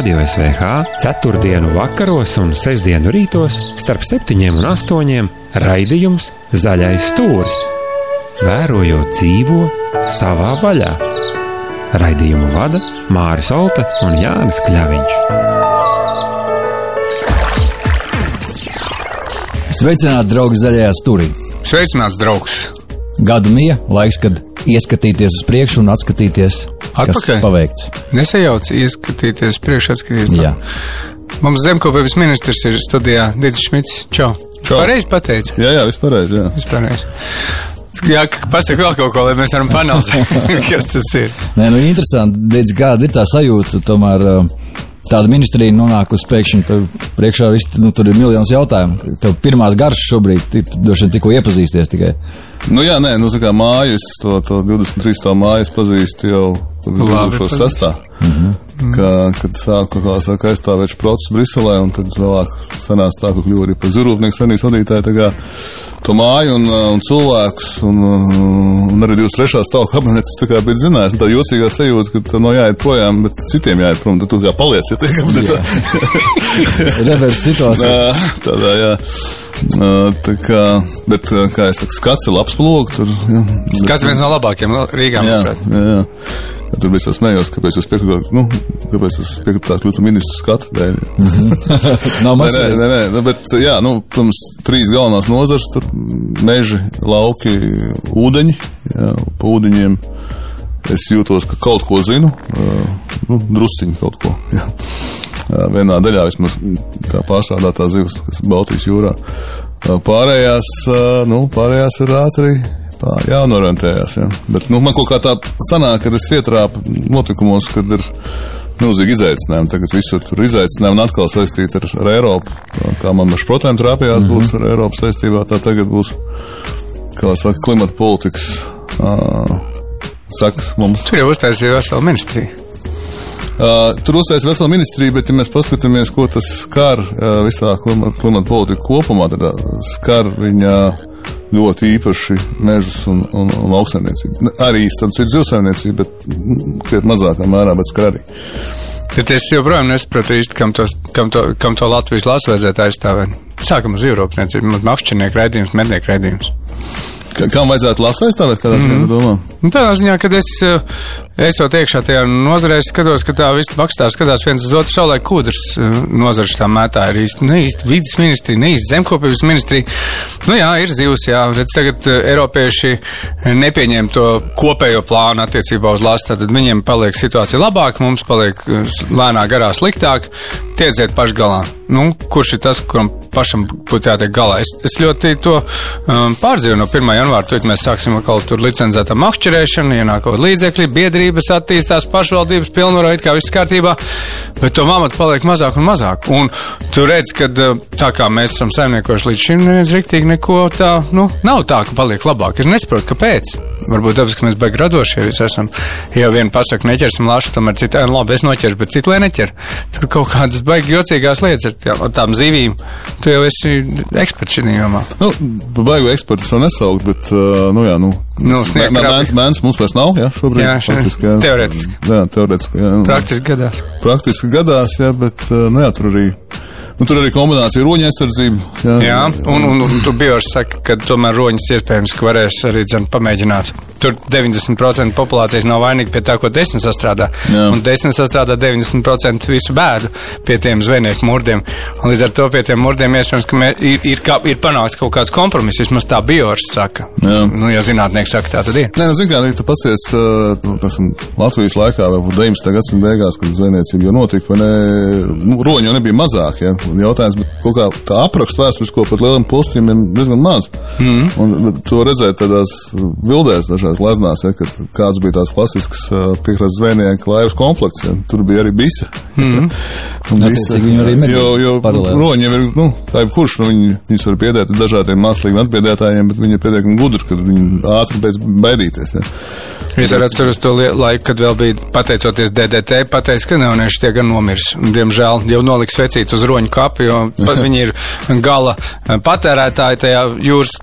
Radio SVH ceturtdienu vakaros un sestdienu rītos starp septiņiem un astoņiem raidījums Zaļais stūris. Vērojot dzīvo savā vaļā. Raidījumu vada Māris Olta un Jānis Kļaviņš. Sveicināti, draugi, zaļajā stūrī. Sveicināts, draugs! Gadu mija, laiks, kad ieskatīties uz priekšu un atskatīties, Atpakaļ. kas paveikts. Nesajauc ieskatīties, priekšatskatīties. Jā. Mums zemkopības ministrs ir studijā Dīts Šmits. Čau! Čau. Pareizi pateici. Jā, jā, viss pareizi. Jā. Vispārējais. Jā, pasaka vēl kaut ko, lai mēs varam panalizēt, kas tas ir. Nē, nu interesanti, redz, kāda ir tā sajūta, tomēr uh, tāda ministrija nonāk uz pēkšņi, tev priekšā viss, nu, tur ir miljons jautājumu. Tev pirmās garšas šobrīd, tu droši vien tikko iepazīsties tikai. Nu, jā, nē, nu, kā mājas, to, to 23. mājas pazīst jau Labi 2006. Mm -hmm. Kā, kad sāku, saka, aizstāvēt šo procesu Briselē, un tad vēlāk sanāca tā, ka kļuvu arī par zurūpnieku sanības vadītāju, to māju un, un cilvēkus, un, un arī 23. stāvu kabinetes, tā kā bija zinājis, tā jocīgā sajūta, ka no jāiet projām, bet citiem jāiet prom, tad tu kā paliec, ja tie kabinetā. Reverse situācija. Tādā, jā. Tā kā, bet, kā es saku, skats ir labs plūks. Tur, jā. Kas viens no labākajiem Rīgā, Jā, jā, jā. Ja tur bija smējos, kāpēc jūs piekritāt, nu, kāpēc jūs piekritāt kļūt par ministru skatu dēļ. Nav Nē, maz. nē, nē, nē, nu, bet, jā, nu, protams, trīs galvenās nozars, tur meži, lauki, ūdeņi, jā, pa ūdeņiem es jūtos, ka kaut ko zinu, nu, drusciņi kaut ko, jā. Vienā daļā vismaz kā pārstrādātā zivs, kas ir Baltijas jūrā. Pārējās, nu, pārējās ir ātri tā jānorentējās, jā. Bet, nu, man kaut kā tā sanāk, kad es ietrāpu notikumos, kad ir milzīgi izaicinājumi. Tagad visur tur izaicinājumi un atkal saistīti ar, ar Eiropu. Tā Kā man ar šprotēm trāpījās mm -hmm. būt ar Eiropu saistībā, tā tagad būs, kā saka, klimata politikas. Uh, Saka, mums Tur jau uztaisīja veselu ministriju. Uh, tur uzstājas vesela ministrija, bet, ja mēs paskatāmies, ko tas skar uh, visā klimata, politika kopumā, tad uh, skar viņa ļoti īpaši mežus un, un, un lauksaimniecību. Arī starp citu zivsaimniecību, bet mm, krietni mazākā mērā, bet skar arī. Bet es joprojām nesaprotu īsti, kam, tos, kam, to, kam to Latvijas lasu vajadzētu aizstāvēt. Sākam uz Eiropniecību, makšķernieku raidījums, mednieku raidījums. Ka- Kam vajadzētu lasu aizstāvēt, kādā ziņā mm domā? Nu, tādā ziņā, kad es eh, esot iekšā tajā nozarē, es skatos, ka tā viss makstā skatās viens uz otru saulē kūdrs nozars tā mētā ir īsti, ne īsti vidas ministrija, ne īsti zemkopības ministrija. Nu jā, ir zivs, jā, redz tagad eh, Eiropieši nepieņem to kopējo plānu attiecībā uz lastu, tad viņiem paliek situācija labāka, mums paliek eh, lēnā garā sliktāk, tieciet paši galā. Nu, kurš ir tas, kuram pašam būtu jātiek galā? Es, es ļoti to um, pārdzīvoju no 1. janvāra, tad mēs sāksim atkal tur licencētā makšķerēšanu, ienāk kaut kādi līdzekļi, biedrības attīstās, pašvaldības pilnvaro, it kā viss kārtībā, bet to mamatu paliek mazāk un mazāk. Un tu redz, ka tā kā mēs esam saimniekojuši līdz šim, neviens riktīgi neko tā, nu, nav tā, ka paliek labāk. Es nesaprotu, kāpēc. Varbūt tāpēc, ka mēs baigi radošie visi esam. Ja jau viena pasaka, neķersim lašu, tomēr cita, "Ē, labi, es noķeršu, bet cita lai neķer. Tur kaut kādas baigi jocīgās lietas ar tām, ar tām zivīm. Tu jau esi eksperts šajā jomā. Nu, baigu ekspertu es vēl nesaukt, bet, uh, nu jā, nu. Nu, sniegt mē- krabi. mēns, mēns mums vairs nav, jā, šobrīd. Jā, faktiski, jā. teorētiski. Jā, teorētiski, jā. nu. Praktiski gadās. Praktiski gadās, jā, bet, uh, nu jā, tur arī, nu, tur arī kombinācija roņa aizsardzība. Jā, Jā, un, un, un tu biji saka, ka tomēr roņas iespējams, ka varēs arī dzen, pamēģināt. Tur 90% populācijas nav vainīgi pie tā, ko desmit sastrādā. Jā. Un desmit sastrādā 90% visu bēdu pie tiem zvejnieku murdiem. Un līdz ar to pie tiem murdiem iespējams, ka mē, ir, ir, kā, ir panākts kaut kāds kompromiss, vismaz tā biors saka. Jā. Nu, ja zinātnieks saka, tā tad ir. Nē, nu, zin kā, ja tu pasties, nu, teiksim, Latvijas laikā, vai 19. gadsimta beigās, kad zvejniecība jau notika, vai ne, nu, roņi jau nebija mazāk, ja, jautājums, bet kaut kā tā aprakstu vēsturisko pat lieliem postījumiem diezgan maz. Mm. Un to redzēt tādās bildēs, dažās leznās, ja, kad kāds bija tās klasisks piekrastes zvejnieka laivas komplekts, ja, tur bija arī bisa. Mm. un Attiecīgi viņi arī medī jo, jo paralēli. roņi jau ir, nu, tā ir kurš, nu, viņi, viņus var piedēt dažādiem mākslīgiem atbiedētājiem, bet viņi ir pietiekami gudri, kad viņi ātri pēc baidīties. Ja. Es arī atceros to laiku, kad vēl bija pateicoties DDT, pateicis, ka jaunieši tie gan nomirs. Diemžēl jau noliks vecīt uz roņu kapi, jo viņi ir gala patērētāji tajā jūras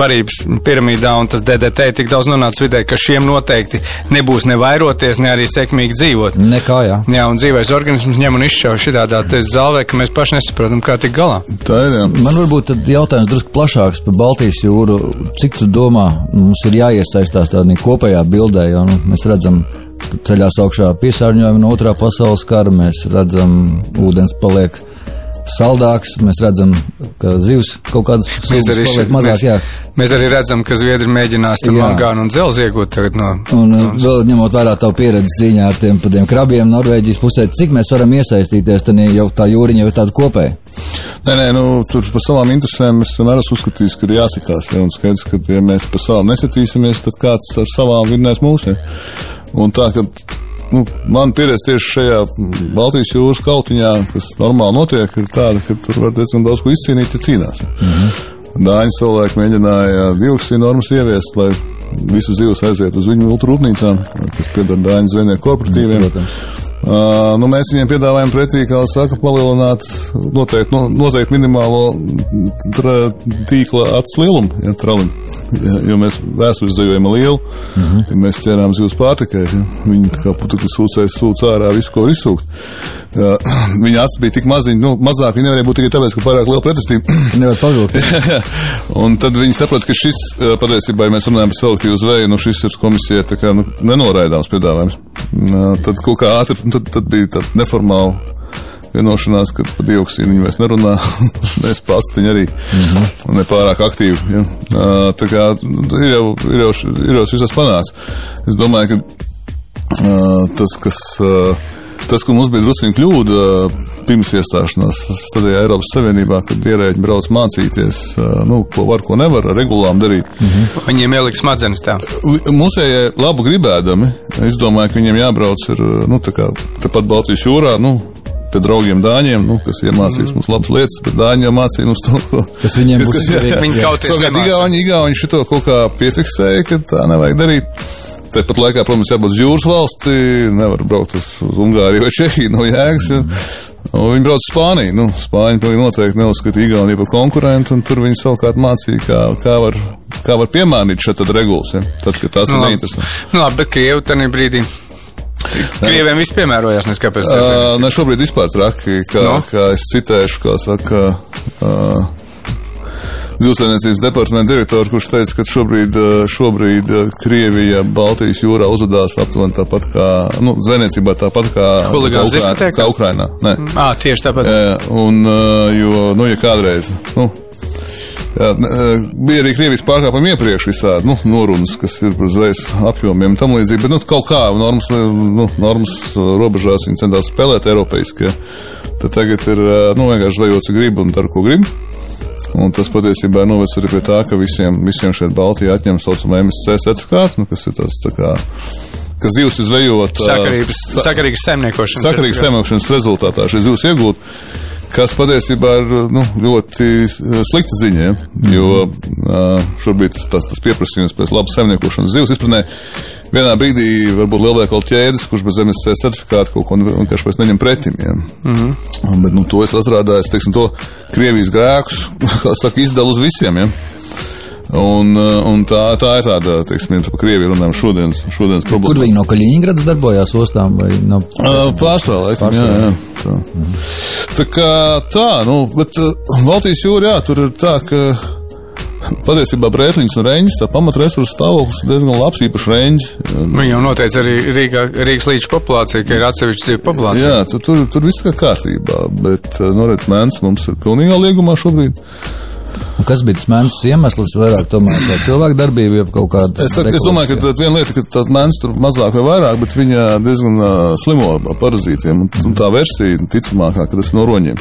barības piramīdā, un tas DDT tik daudz nonāca vidē, ka šiem noteikti nebūs ne vairoties, ne arī sekmīgi dzīvot. Nekā, jā. Jā, un dzīvais organisms ņem un izšauj šitādā zālē, ka mēs paši nesaprotam, kā tik galā. Tā ir, jā. Man varbūt tad jautājums drusku plašāks par Baltijas jūru. Cik tu domā, mums ir jāiesaistās tādā kopējā bildē, jo nu, mēs redzam, ka ceļās augšā piesārņojumi no otrā pasaules kara, mēs redzam, ūdens paliek saldāks, mēs redzam, ka zivs kaut kādas Mēs arī, ši- mazāk, jā. mēs arī redzam, ka Zviedri mēģinās tur mangānu un dzelzi iegūt tagad no. Un uh, vēl ņemot vērā tavu pieredzi cīņā ar tiem, tiem krabiem Norvēģijas pusē, cik mēs varam iesaistīties, tad jau tā jūriņa jau ir tāda kopēja. Nē, nē, nu, tur par savām interesēm es vienmēr esmu uzskatījis, ka ir jāsitās. Ja, un skaidrs, ka, ja mēs par savām nesitīsimies, tad kāds ar savām vinnēs mūsu. Ja. Un tā, ka nu, man pieredze tieši šajā Baltijas jūras kautiņā, kas normāli notiek, ir tāda, ka tur var diezgan daudz ko izcīnīt, ja cīnās. Mm -hmm. Dāņi savulaik mēģināja dioksīnu normas ieviest, lai visas zivs aiziet uz viņu ultrarūpnīcām, kas pieder Dāņu zvejnieku korporatīviem. Protams. Uh, nu, mēs viņiem piedāvājam pretī, kā jau saka, palielināt noteikti, no, noteikti minimālo tra, tīkla acis lielumu, ja, tralim. Ja, jo mēs vēsturi zvejojam lielu, mm -hmm. ja mēs ķērām zivs pārtikai. Ja. Viņi kā putekļi sūcēs sūc ārā visu, ko var izsūkt. Ja, viņa acis bija tik maziņa, nu, mazāk viņa nevarēja būt tikai tāpēc, ka pārāk liela pretestība. Nevar pazūgt. un tad viņi saprot, ka šis eh, patiesībā, ja mēs runājam par selektīvu zveju, nu šis ir komisijai tā kā nu, nenoraidāms piedāvājums. Uh, Tad kaut kā ātri, tad, tad bija tāda neformāla vienošanās, ka par dioksīnu viņi vairs nerunā. Mēs pastiņi arī mm -hmm. nepārāk aktīvi. Ja. Tā kā ir jau, ir jau, ir jau visas panāks. Es domāju, ka tas, kas. Uh, Tas, ka mums bija drusku kļūda pirms iestāšanās studijā Eiropas Savienībā, kad ierēģi brauc mācīties, nu, ko var, ko nevar ar regulām darīt. -hmm. Viņiem ieliks smadzenes tā. Mūsējie labu gribēdami, es domāju, ka viņiem jābrauc ir, nu, tā kā tepat Baltijas jūrā, nu, pie draugiem dāņiem, nu, kas iemācīs mums labas lietas, bet dāņi jau mācīja mums to, ko. Kas viņiem būs. Viņi kauties Savukārt nemāca. Igauņi, Igauņi šito kaut kā piefiksēja, ka tā nevajag darīt. Tāpat laikā, protams, jābūt uz jūras valsti, nevar braukt uz, Ungāriju vai Čehiju no jēgas. Ja. Viņi brauc uz Spāniju. Nu, Spāņi pilnīgi noteikti neuzskata Igauniju par konkurentu, un tur viņi savukārt mācīja, kā, kā, var, kā var piemānīt šeit tad regulas, ja, tad, kad tās Nu, ir labi. neinteresantas. Nu, labi, bet Krievi tajā brīdī. Krieviem viss piemērojās, nes kāpēc tas Uh, ne šobrīd vispār traki, kā, No? no? kā es citēšu, kā saka. Uh, Zivsainiecības departamenta direktoru, kurš teica, ka šobrīd, uh, šobrīd uh, Krievija Baltijas jūrā uzvedās aptuveni tāpat kā, nu, zvejniecībā tāpat kā, Huligāns kā, Ukra- diskotēkā? kā Ukrainā. Nē. Ā, tieši tāpat. Jā, un, uh, jo, nu, ja kādreiz, nu, jā, bija arī Krievijas pārkāpumi iepriekš visādi, nu, norunas, kas ir par zvejas apjomiem un tam līdzīgi, bet, nu, kaut kā normas, nu, normas robežās viņi centās spēlēt ja. tad tagad ir, nu, vienkārši zvejot, cik grib un dara, ko grib. Un tas patiesībā novec arī pie tā, ka visiem, visiem šeit Baltijā atņem saucamā MSC certifikātu, nu, kas ir tas tā kā, kas zivs izvejot. Sakarības, sa- sakarīgas saimniekošanas. sakarīgas saimniekošanas rezultātā šī zivs iegūt, kas patiesībā ir nu, ļoti eh, slikta ziņa. Ja? Jo uh, šobrīd tas, tas, tas pieprasījums pēc labas saimniekošanas zivs izpratnē. Vienā brīdī varbūt lielveikalu ķēdes, kurš bez MSC certifikāta kaut ko vienkārši vairs neņem pretim. Ja? Mm -hmm. Bet nu, to es atstrādāju, teiksim, to Krievijas grēkus, kā saka, izdalu uz visiem. Ja? Un, uh, un tā, tā ir tāda, teiksim, par Krieviju runājam šodienas, šodienas problēma. Kur viņi no Kaļiņgradas darbojās ostām vai no Uh, Pārsvarā, laikam, jā, jā. Tā. tā kā tā, nu, bet uh, Baltijas jūra, jā, tur ir tā, ka patiesībā Brētliņš un Reņģis, tā pamatresursu stāvoklis ir diezgan labs, īpaši Reņģis. Viņam noteica arī Rīgā, Rīgas līča populācija, ka ir atsevišķa dzīve populācija. Jā, tur, tur, tur viss kā kārtībā, bet, nu, redz, mēnesis mums ir pilnīgā liegumā šobrīd. Kas bija tas mēnesis iemesls, vairāk tomēr tā cilvēku darbība, jeb kaut kāda. Es, saku, es domāju, ka viena lieta, ka tā mēnesis tur mazāk vai vairāk, bet viņa diezgan uh, slimo ar parazītiem. Un, un tā versija ticamākā, ka tas ir no roņiem.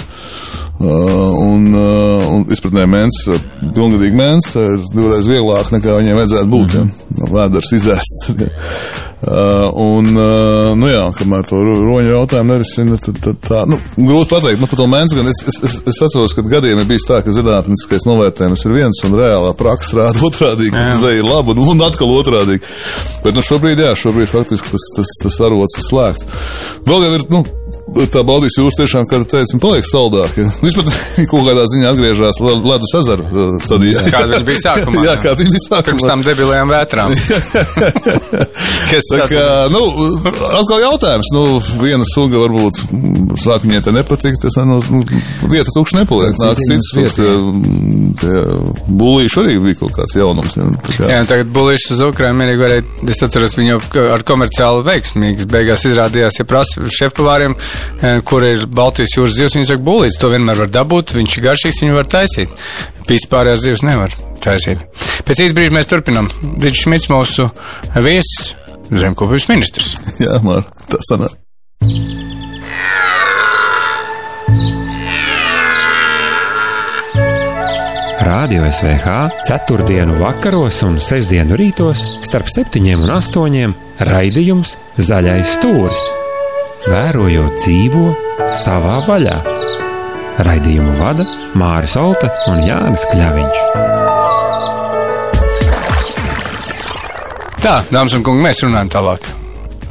Uh, un, uh, un izpratnē mēnesis, pilngadīgi mēnesis, ir divreiz vieglāk nekā viņiem vajadzētu būt. Mm -hmm. ja? Vēders izēsts. Uh, un, uh, nu jā, kamēr to ro- roņu jautājumu nerisina, tad, tad tā, nu, grūti pateikt, nu, par to mēnesi gan es, es, es, es atceros, ka gadiem ir bijis tā, ka zinātniskais novērtējums ir viens un reālā praksa rāda otrādi, ka zveja ir laba un atkal otrādi. Bet, nu, šobrīd, jā, šobrīd faktiski tas, tas, tas arots ir slēgts. Vēl jau ir, nu, tā Baltijas jūras tiešām, kā teici, paliek saldāk. Ja. Vispār kaut kādā ziņā atgriežas Ledus ezera uh, stadijā. Kāda viņa bija sākumā? jā, kāda viņa bija sākumā. Pirms tam debilajām vētrām. Kas Tā kā, nu, atkal jautājums, nu, viena suga varbūt sāk viņai te nepatīk, tas nu, nu, vieta tukša nepaliek. Nāk cits tie bulīši arī bija kaut kāds jaunums. Ja, tā kā. Jā, un tagad bulīšs uz Ukrainu mierīgi varēja, es atceros viņu ar komerciāli veiksmīgas. Beigās izrādījās, ja prasa šefpavāriem, kur ir Baltijas jūras zivs, viņi saka, bulīts, to vienmēr var dabūt, viņš ir garšīgs, viņu var taisīt. Vispārējās zivs nevar taisīt. Pēc īsa brīža mēs turpinām. Digis Šmits, mūsu viesis, zemkopības ministrs. Jā, Mār, tā sanāk. Radio SVH ceturtdienu vakaros un sestdienu rītos starp septiņiem un astoņiem raidījums Zaļais stūris. Vērojot dzīvo savā vaļā. Raidījumu vada Māris Olta un Jānis Kļaviņš. Tā, dāmas un kungi, mēs runājam tālāk.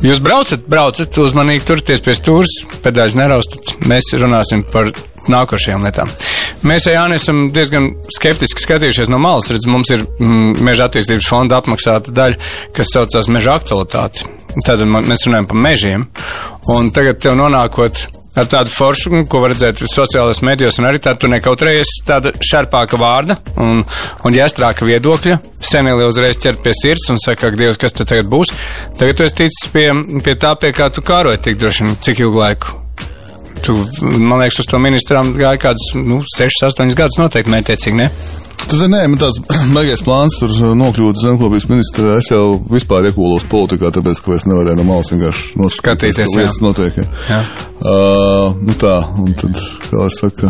Jūs braucat, braucat, uzmanīgi turieties pie stūres, pedāļus neraustat. Mēs runāsim par nākošajām lietām. Mēs ar Jāni esam diezgan skeptiski skatījušies no malas. Redz, mums ir mm, meža attīstības fonda apmaksāta daļa, kas saucās meža aktualitāte. Tad mēs runājam par mežiem. Un tagad tev nonākot ar tādu foršu, ko var redzēt sociālajos medijos, un arī tādu nekautrējies tāda šarpāka vārda un, un jāstrāka viedokļa. Senēlī uzreiz ķer pie sirds un saka, ak, Dievs, kas te tagad būs. Tagad tu esi ticis pie, pie tā, pie kā tu kāroji tik droši cik ilgu laiku. Tu, man liekas, uz to ministrām gāja kāds, nu, 6, 8 gadus noteikti mētiecīgi, ne? Tu zini, nē, man tāds baigais plāns tur nokļūt zemkopības ministrā. Es jau vispār iekūlos politikā, tāpēc, ka es nevarēju no malas vienkārši noskatīties, Skatīties, kā lietas notiek. Ja. Uh, nu tā, un tad, kā lai saka,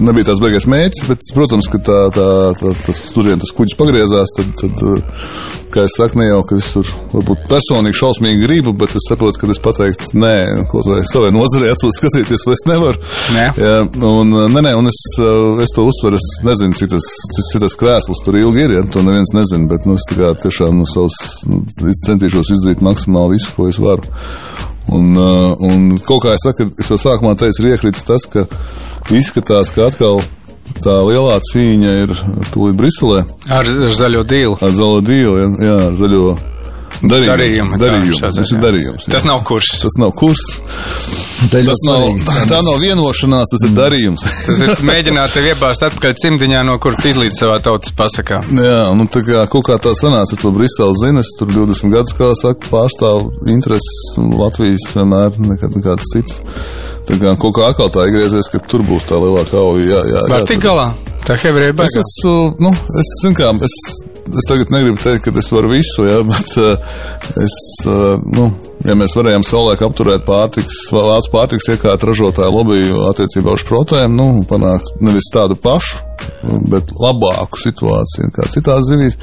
nebija tās baigais mērķis, bet, protams, ka tā, tā, tā, tas turien tas kuģis pagriezās, tad, tad, uh, kā es saku, ne jau, ka es tur varbūt personīgi šausmīgi gribu, bet es saprotu, ka es pateiktu, nē, kaut vai savai nozarei atsūt skatīties, vai es nevaru. Nē. Jā, un, uh, nē, nē, un es, uh, es to uztveru, es nezinu, cik tas, cik tas krēsls tur ilgi ir, ja, to neviens nezina, bet, nu, es tā kā tiešām, nu, savus, nu, centīšos izdarīt maksimāli visu, ko es varu. Un, uh, un kaut kā es saku, es jau sākumā teicu, ir iekrits tas, ka izskatās, ka atkal tā lielā cīņa ir tūlīt Briselē Ar, ar zaļo dīlu. ar zaļo dīlu, jā, jā, ar zaļo darījumu. Darījumu, tā, darījumu. šāds, Tas ir darījums. jā. Tas nav kurs. Tas nav kurs. Tā Tas nav, svarīgi. tā nav vienošanās, tas ir darījums. Tas ir mēģināt tevi iebāzt atpakaļ cimdiņā, no kur izlīdz savā tautas pasakā. Jā, nu tā kā kaut kā tā sanāca, es to Briselu zinu, es tur 20 gadus, kā saka, pārstāvu intereses un Latvijas vienmēr nekad nekāds cits. Tā kā kaut kā atkal tā iegriezies, ka tur būs tā lielākā auga. Jā, jā, jā, tik tur- galā. Tā hebreja Es baigā. esmu, nu, es zinu, kā, es, es tagad negribu teikt, ka es varu visu, jā, bet uh, es, uh, nu, ja mēs varējām savulaik apturēt pārtiks, vācu pārtiks iekārt ražotāju lobiju attiecībā uz šprotēm, nu, panākt nevis tādu pašu, bet labāku situāciju kā citās zivīs.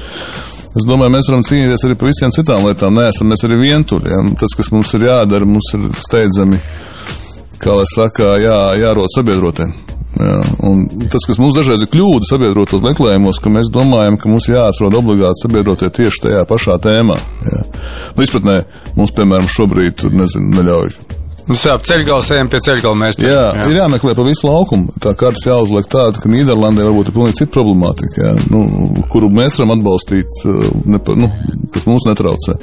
Es domāju, mēs varam cīnīties arī par visiem citām lietām. Nē, esam mēs arī vientuļi. Ja? Tas, kas mums ir jādara, mums ir steidzami, kā lai saka, jā, jārod sabiedrotiem. Jā, tas, kas mums dažreiz ir kļūda sabiedrotos meklējumos, ka mēs domājam, ka mums jāatrod obligāti sabiedrotie tieši tajā pašā tēmā. Jā. Nu, izpratnē mums, piemēram, šobrīd tur nezinu, neļauj. Nu, sāp ceļgals, ejam pie ceļgala mēs. Jā, jā, ir jāmeklē pa visu laukumu. Tā kartes jāuzliek tāda, ka Nīderlandē varbūt ir pilnīgi cita problemātika, jā, nu, kuru mēs varam atbalstīt, uh, nepa, nu, kas mums netraucē.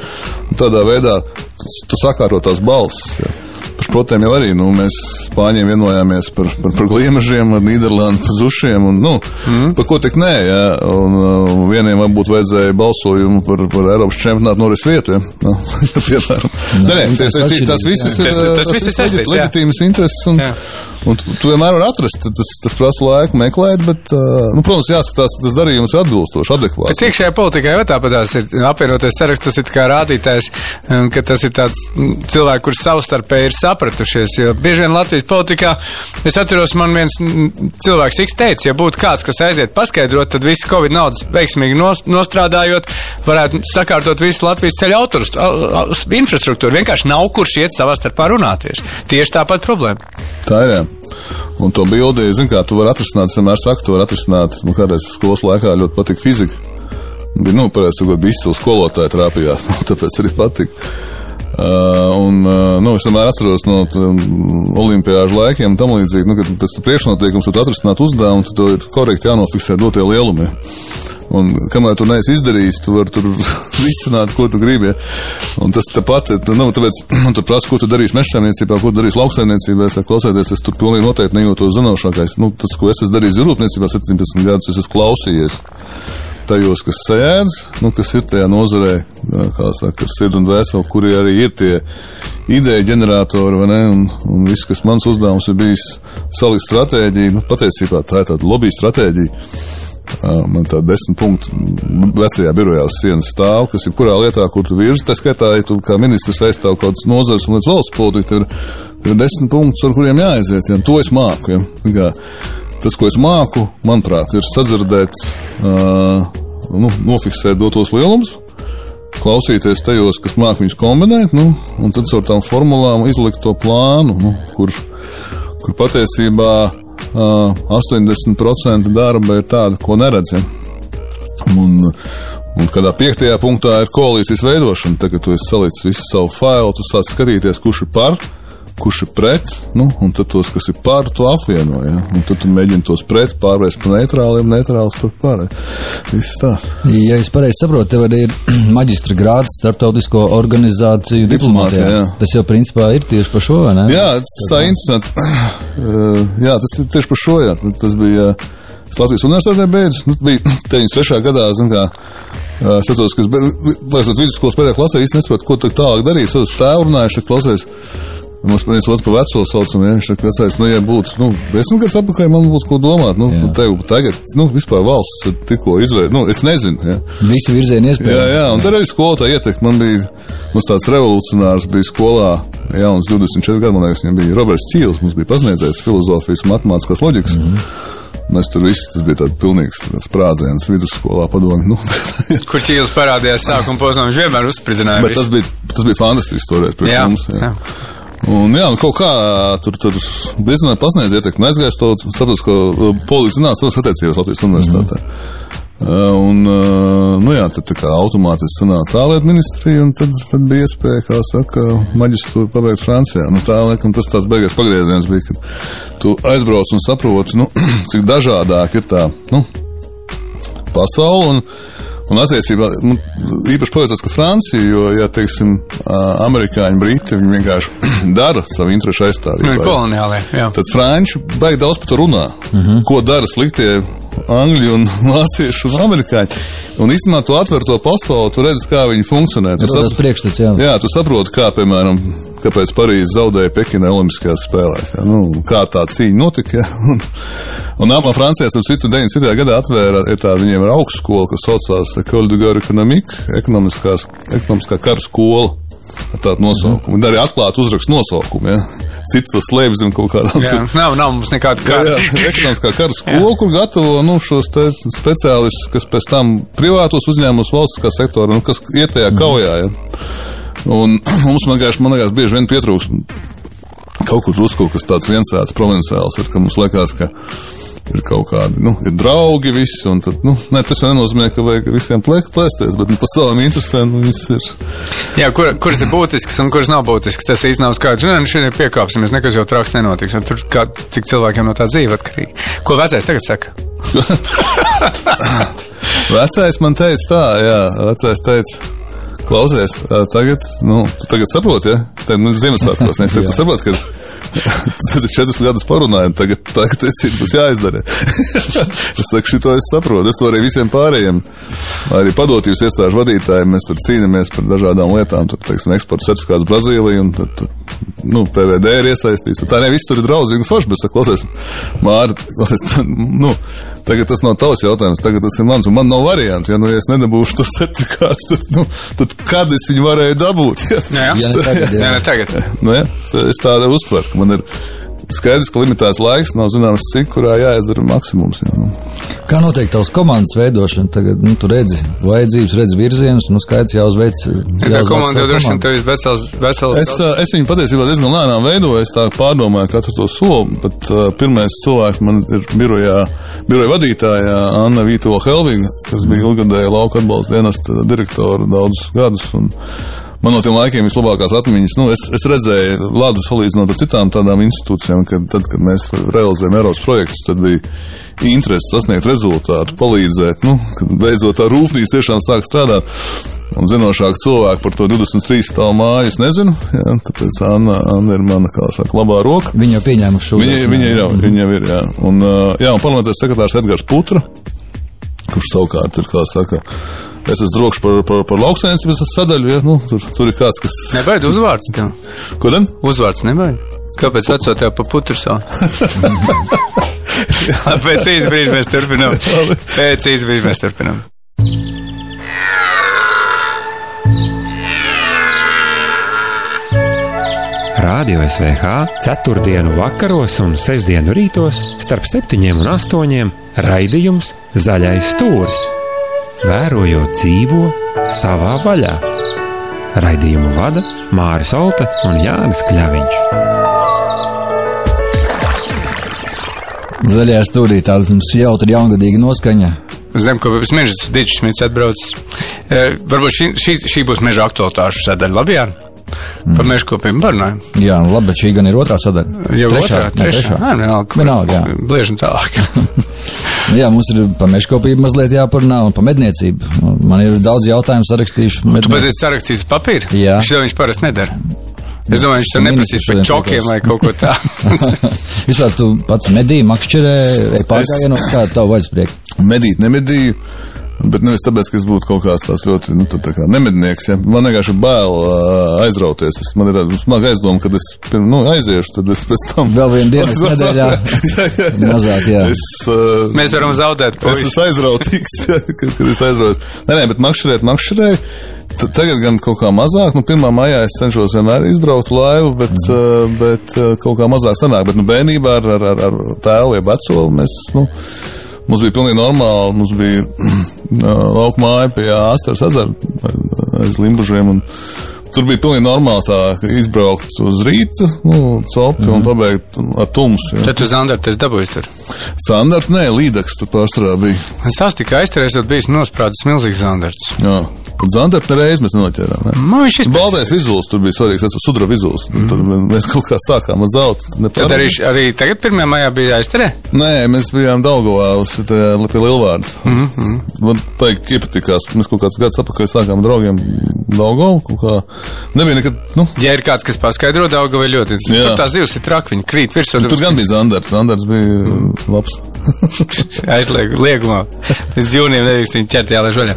Un tādā veidā tu sakārto tās balsis. Jā. Par šprotēm jau arī, nu, mēs spāņiem vienojāmies par, par, par gliemežiem, ar Nīderlandi par zušiem, un, nu, mm. par ko tik nē, jā, un uh, vieniem varbūt vajadzēja balsojumu par, par Eiropas čempionātu noris vietu, jā, nu, piemēram. Nē, nē, tas tas, atšķirīgs, tas viss ir, Tas- tas ir saistīts, jā. leģitīmas intereses, un, Jā. un tu, tu vienmēr vari atrast, tas, tas prasa laiku meklēt, bet, uh, nu, protams, jāskatās, tas darījums ir atbilstoši, Bet adekvāts. iekšējā politikā jau tāpatās ir apvienoties saraksts, tas ir kā rādītājs, um, ka tas ir tāds mm, cilvēki, kurš savstarpēji ir sapratušies. Jo bieži vien Latvijas politikā, es atceros, man viens cilvēks X teica, ja būtu kāds, kas aiziet paskaidrot, tad visi Covid naudas veiksmīgi nos, nostrādājot, varētu sakārtot visu Latvijas ceļu autorus, infrastruktūru. Vienkārši nav kurš iet savā starpā runāties. Tieši tāpat problēma. Tā ir, jā. Un to bildi, zin kā, tu vari atrisināt, vienmēr saku, tu vari atrisināt, man kādreiz skolas laikā ļoti patika fizika. Bija, nu, pareizi sakot, bija izcils skolotāji trāpījās, tāpēc arī patika. Uh, un, uh, nu, es vienmēr atceros no olimpiāžu laikiem, tam līdzīgi, nu, kad tas priekšnoteikums, tu atrisināt uzdevumu, tad ir korekti jānofiksē dotie lielumi. Un, kamēr tu neesi izdarījis, tu vari tur risināt, ko tu gribi. Un tas tāpat, nu, tāpēc man tur prasa, ko tu darīsi mežsaimniecībā, ko tu darīsi lauksaimniecībā. Es saku, klausieties, es tur pilnīgi noteikti nejūtos zinošākais. Nu, tas, ko es esmu darījis zirūpniecībā 17 gadus, es esmu klausījies tajos, kas sēdz, nu, kas ir tajā nozarē, kā saka, ar sirdi un dvēseli, kuri arī ir tie ideja ģeneratori, vai ne, un, un viss, kas mans uzdevums ir bijis salikt stratēģiju, nu, patiesībā tā ir tāda lobby stratēģija. Man tā desmit punktu vecajā birojā uz sienas stāv, kas ir kurā lietā, kur tu virzi, tā skaitā, ja tu kā ministrs aizstāv kaut kādas nozars un līdz valsts politika, ir, ir desmit punktus, ar kuriem jāaiziet, ja, to es māku, ja. Kā, tas, ko es māku, manuprāt, ir sadzirdēt, uh, nu, nofiksēt dotos lielumus, klausīties tajos, kas māca viņus kombinēt, nu, un tad caur tām formulām izlikt to plānu, nu, kur, kur patiesībā uh, 80% darba ir tāda, ko neredzam. Un, un kādā piektajā punktā ir koalīcijas veidošana. Tagad tu esi salicis visu savu failu, tu sāc skatīties, kurš ir par, kurš ir pret, nu, un tad tos, kas ir par, to apvieno. Ja? Un tad tu mēģini tos pret pārvērst par neitrāliem, neitrāls par tās. Ja es pareizi saprotu, tev arī ir maģistra grāds starptautisko organizāciju diplomātijā. Jā. Tas jau principā ir tieši par šo, vai ne? Jā, tas tā interesanti. jā, tas ir tieši par šo, jā. Tas bija Latvijas universitātē beidzis. Nu, bija 93. gadā, zin kā, Es saprotu, ka, beidzot, vidusskolas pēdējā klasē īstenībā nesaprotu, ko tālāk darīt. Es tēvu runāju, šeit klausies. Mums viens otrs par veco saucam, ja viņš saka, vecais, nu, ja būtu, nu, desmit gadus atpakaļ, man būtu ko domāt, nu, jā. tev tagad, nu, vispār valsts tikko izveid, nu, es nezinu, ja. Visi virzieni iespējami. Jā, jā, un tad arī skolotāja ietekme, man bija, mums tāds revolucionārs bija skolā, jauns 24 gadu, man liekas, viņam bija Roberts Cīls, mums bija pasniedzējis filozofijas, matemātiskās loģikas. Mm -hmm. Mēs tur viss tas bija tāds pilnīgs sprādziens vidusskolā padomju. Nu, Kur ķīlis parādījās sākuma posmā, viņš vienmēr uzspridzināja. Bet tas bija, tas bija fantastisks toreiz priekš Jā, mums. Jā. jā. Un, jā, nu, kaut kā tur, tur diezgan pasniedz ietekmi. Aizgājis to saprotu, ka polijas zinātnes savas attiecības Latvijas universitātē. Mm. Un, nu jā, tad tā kā automātiski sanāca ārlietu ministrija, un tad, tad bija iespēja, kā saka, maģistru pabeigt Francijā. Nu, tā, laikam, tas tāds beigās pagrieziens bija, kad tu aizbrauc un saproti, nu, cik dažādāk ir tā, nu, pasaule. Un, Un attiecībā nu, īpaši paveicās, ka Francija, jo, ja teiksim, amerikāņi, briti, vienkārši dara savu interesu aizstāvību. Koloniālajā, jā. Tad franči baigi daudz par to runā. Mm -hmm. Ko dara sliktie angļu un vāciešu un amerikāņu. Un īstenībā tu atver to pasauli, tu redzi, kā viņi funkcionē. Tu tas priekšstats, jā. Jā, tu saproti, kā, piemēram, kāpēc Parīzē zaudēja Pekina Olimpiskajās spēlēs. Jā, nu, kā tā cīņa notika. Jā, un, un apmā Francijā, ap citu 90. gadā atvēra, tā, viņiem ir augstskola, kas saucās Gare Economique, ekonomiskā kara skola ar tādu nosaukumu. Un arī atklāti uzrakst nosaukumu. Ja? Citi to slēpj zem kaut kādām citām. Nav, nav mums nekāda kara. Ekonomiskā kara skola, kur gatavo nu, šos speciālistus, kas pēc tam privātos uzņēmumus valstiskā sektora, nu, kas iet tajā kaujā. Ja? Un mums, man liekas, man liekas bieži vien pietrūkst kaut kur drusku, kas tāds viensāds, provinciāls ir, ka mums liekas, ka ir kaut kādi, nu, ir draugi visi, tad, nu, ne, tas jau nenozīmē, ka vajag visiem plēsties, bet, nu, pa savām interesēm, nu, viss ir. Jā, kur, kuras ir būtisks un kuras nav būtisks, tas īsti nav skaidrs. Nē, nu, šodien piekāpsimies, nekas jau traks nenotiks, tur kā, cik cilvēkiem no tā dzīve atkarīgi. Ko vecais tagad saka? vecais man teica tā, jā, vecais teica. Klausies, tagad, nu, tu tagad saproti, ja? Tad, nu, Ziemassvētkos, nes, tu saproti, ka Tad četrus gadus parunājām, tagad tā tecība būs jāizdara. es saku, šito es saprotu. Es to arī visiem pārējiem, arī padotības iestāžu vadītājiem, mēs tur cīnāmies par dažādām lietām. Tur, teiksim, eksporta certifikāts Brazīlija un tad, tur, nu, PVD ir iesaistīts. Tā ne viss tur ir draudzīgi un forši, bet, saka, klausies, Māri, klausies, nu, tagad tas nav tavs jautājums, tagad tas ir mans, un man nav variantu. Ja, nu, ja es nedabūšu to certifikātu, tad, nu, tad kad es viņu varēju dabūt? Ja, jā, jā. ja ne tagad. Jā. Jā, ne tagad. Nu, ja, es tādu uztveru, man ir skaidrs, ka limitēts laiks, nav zināms, cik kurā jāizdara maksimums. Jā, nu. Kā notiek tavs komandas veidošana? Tagad nu, tu redzi vajadzības, redzi virzienus, nu skaidrs jāuzveic. Tā komanda jau droši vien tev ir vesels. vesels es, es viņu patiesībā diezgan lēnām veidoju, es tā pārdomāju katru to soli, bet uh, pirmais cilvēks man ir birojā, biroja vadītāja Anna Vītola Helvinga, kas bija ilgadēja lauka atbalsta dienesta direktora daudzus gadus. Un, Man no tiem laikiem vislabākās atmiņas, nu, es, es redzēju Ladu salīdzinot ar citām tādām institūcijām, kad, tad, kad mēs realizējam Eiropas projektus, tad bija interesi sasniegt rezultātu, palīdzēt, nu, beidzot tā rūpnīca tiešām sāk strādāt. Un zinošāk cilvēki par to 23 stāvu māju es nezinu, jā, tāpēc Anna, Anna ir mana, kā saka, labā roka. Viņa jau pieņēmuši šo Viņa, viņa ir jau, viņa jau ir, jā. Un, jā, un parlamentārs sekretārs Edgars Putra, kurš savukārt ir, kā saka, es esmu drošs par, par, par lauksainicības sadaļu, ja, nu, tur, tur ir kāds, kas... Nebaid uzvārds tev. Ko tad? Uzvārds nebaid. Kāpēc veco tev pa putru savu? Pēc īsa brīža mēs turpinām. Pēc īsa brīža mēs turpinām. Radio SVH ceturtdienu vakaros un sestdienu rītos starp septiņiem un astoņiem raidījums Zaļais stūris. Vērojot dzīvo savā vaļā. Raidījumu vada Māris Olta un Jānis Kļaviņš. Zaļajā stūrī tāda mums jautra jaungadīga noskaņa. Zemkopības mežas Dičs Smits atbrauc. E, varbūt šī, šī, šī būs meža aktualitāšu sadaļa. Labi, jā? Par meža kopiem parunājam. Jā, nu labi, bet šī gan ir otrā sadaļa. Jau trešā, otrā, ne, trešā. Nē, vienalga. Vienalga, jā. Bliežam tālāk. Nu Jā, mums ir par mežkopību mazliet jāparunā un par medniecību. Man ir daudz jautājumu sarakstījuši. Tu mednie- pēc esi sarakstījis papīru? Jā. Šito viņš parasti nedara. Es domāju, viņš to neprasīs par čokiem vai kaut ko tādu. Vispār tu pats medīji, makšķerē, ej pārgājienos, kā tavu vaļaspriek. medīt nemedīju. Bet nevis tāpēc, ka es būtu kaut kāds tāds ļoti nu, tā, kā nemednieks. Ja. Man vienkārši ir bail uh, aizrauties. Es, man ir smaga aizdoma, kad es nu, aiziešu, tad es pēc tam. Vēl vienu dienu nedēļā. jā, jā, jā. Mazāk, jā. Es, uh, Mēs varam zaudēt Es puisi. esmu aizrautīgs, jā, kad, kad es aizraujos. Nē, nē, bet makšķerēt, makšķerēju. T- Tagad gan kaut kā mazāk, nu, 1. maijā es cenšos vienmēr izbraukt laivu, bet, mm. bet uh, kaut kā mazāk sanāk. Bet, nu, bērnībā ar, ar, ar, ar tēvu, ja veco, mēs, nu, mums bija pilnīgi normāli, mums bija lauka māja pie Āstras ezera aiz Limbužiem, tur bija pilnīgi normāli tā, izbraukt uz rīta, nu, copi mm. un pabeigt ar tumsu. Tad tu zandartu esi dabūjis tur. Standarta, nē, līdeks tur pārstrā bija. Es tās tikai aizturēs, tad bijis nosprādzis milzīgs zandarts. Jā, bet Zandarta reiz mēs noķērām. Ne? Man viņš izpēc. Baltais vizuāls tur bija svarīgs, tas ir sudra vizuāls. Mm. Tad mēs kaut kā sākām ar zeltu. Tad arī, arī tagad pirmajā maijā bija aizturē. Nē, mēs bijām Daugavā uz pie Lielvārdas. Mm -hmm. Man paik iepatikās, mēs kaut kāds gads apakaļ sākām ar draugiem Daugavu. Kā... Nebija nekad, nu, Ja ir kāds, kas paskaidro daudz, vai ļoti. Jā. Tur tā zivs ir traka, viņa krīt virsū. tur gan bija Zandarts. Zandarts bija Mhm. labs. aizliegu liegumā. Līdz jūnijam nedrīkst viņu ķert jālaiž vaļā.